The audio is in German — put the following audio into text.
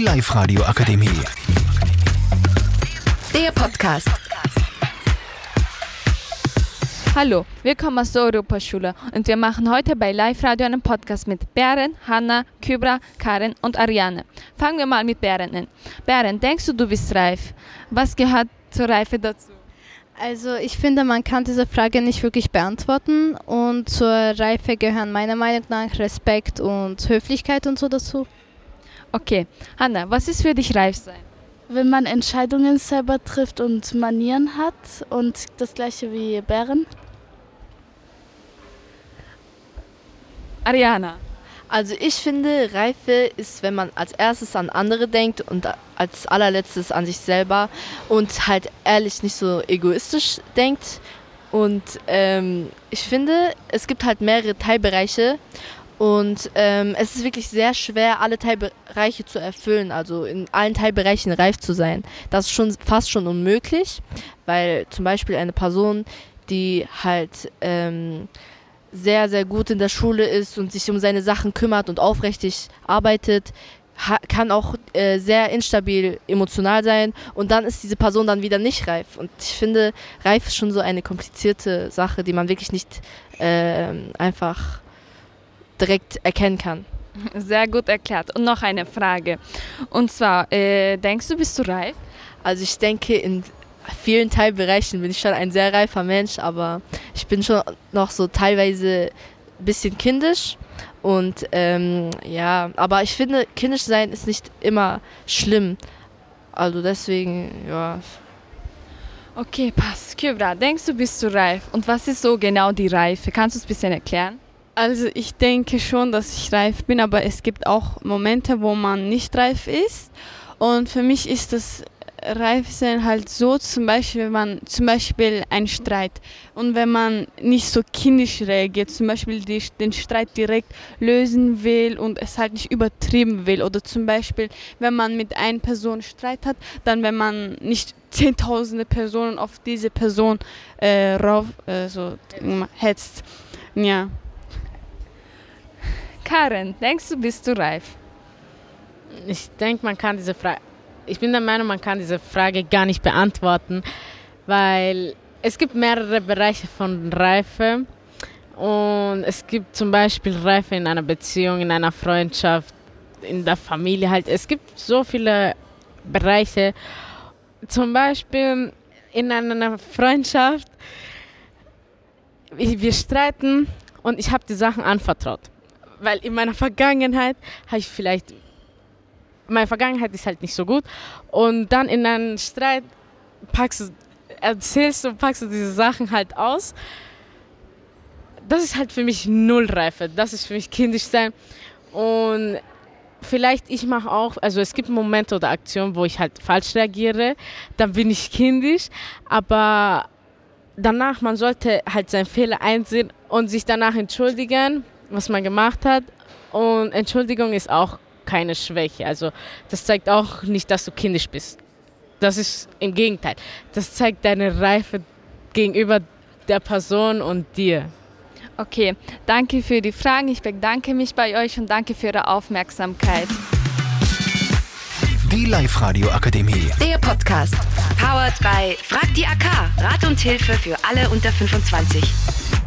Die Live-Radio Akademie. Der Podcast. Hallo, willkommen aus der Europaschule und wir machen heute bei Live Radio einen Podcast mit Beren, Hanna, Kybra, Karen und Ariane. Fangen wir mal mit Beren an. Beren, denkst du, du bist reif? Was gehört zur Reife dazu? Also ich finde, man kann diese Frage nicht wirklich beantworten und zur Reife gehören meiner Meinung nach Respekt und Höflichkeit und so dazu. Okay, Hanna, was ist für dich reif sein? Wenn man Entscheidungen selber trifft und Manieren hat und das gleiche wie Bären. Ariana. Also ich finde, Reife ist, wenn man als erstes an andere denkt und als allerletztes an sich selber und halt ehrlich nicht so egoistisch denkt. Und ähm, ich finde, es gibt halt mehrere Teilbereiche und ähm, es ist wirklich sehr schwer, alle Teilbereiche zu erfüllen, also in allen Teilbereichen reif zu sein. Das ist schon fast schon unmöglich, weil zum Beispiel eine Person, die halt ähm, sehr, sehr gut in der Schule ist und sich um seine Sachen kümmert und aufrichtig arbeitet, kann auch äh, sehr instabil emotional sein und dann ist diese Person dann wieder nicht reif. Und ich finde, reif ist schon so eine komplizierte Sache, die man wirklich nicht äh, einfach direkt erkennen kann. Sehr gut erklärt. Und noch eine Frage. Und zwar, äh, denkst du, bist du reif? Also ich denke, in vielen Teilbereichen bin ich schon ein sehr reifer Mensch, aber ich bin schon noch so teilweise ein bisschen kindisch. Und ähm, ja, aber ich finde, kindisch sein ist nicht immer schlimm. Also deswegen, ja. Okay, passt. Kybra, denkst du, bist du reif? Und was ist so genau die Reife? Kannst du es ein bisschen erklären? Also ich denke schon, dass ich reif bin, aber es gibt auch Momente, wo man nicht reif ist. Und für mich ist das Reifsein halt so, zum Beispiel, wenn man zum Beispiel einen Streit und wenn man nicht so kindisch reagiert, zum Beispiel die, den Streit direkt lösen will und es halt nicht übertrieben will oder zum Beispiel, wenn man mit einer Person Streit hat, dann wenn man nicht zehntausende Personen auf diese Person äh, rauf, äh, so, hetzt. Ja. Karen, denkst du, bist du reif? Ich denke, man kann diese Frage ich bin der Meinung, man kann diese Frage gar nicht beantworten, weil es gibt mehrere Bereiche von Reife. Und es gibt zum Beispiel Reife in einer Beziehung, in einer Freundschaft, in der Familie halt. Es gibt so viele Bereiche. Zum Beispiel in einer Freundschaft, wir streiten und ich habe die Sachen anvertraut. Weil in meiner Vergangenheit habe ich vielleicht meine Vergangenheit ist halt nicht so gut. Und dann in einem Streit packst du, erzählst du, packst du diese Sachen halt aus. Das ist halt für mich Nullreife. Das ist für mich kindisch sein. Und vielleicht ich mache auch, also es gibt Momente oder Aktionen, wo ich halt falsch reagiere. Dann bin ich kindisch. Aber danach, man sollte halt seinen Fehler einsehen und sich danach entschuldigen, was man gemacht hat. Und Entschuldigung ist auch keine Schwäche. Also das zeigt auch nicht, dass du kindisch bist. Das ist im Gegenteil. Das zeigt deine Reife gegenüber der Person und dir. Okay, danke für die Fragen. Ich bedanke mich bei euch und danke für Ihre Aufmerksamkeit. Die Live-Radio Akademie. Der Podcast. Powered by Frag die AK. Rat und Hilfe für alle unter 25.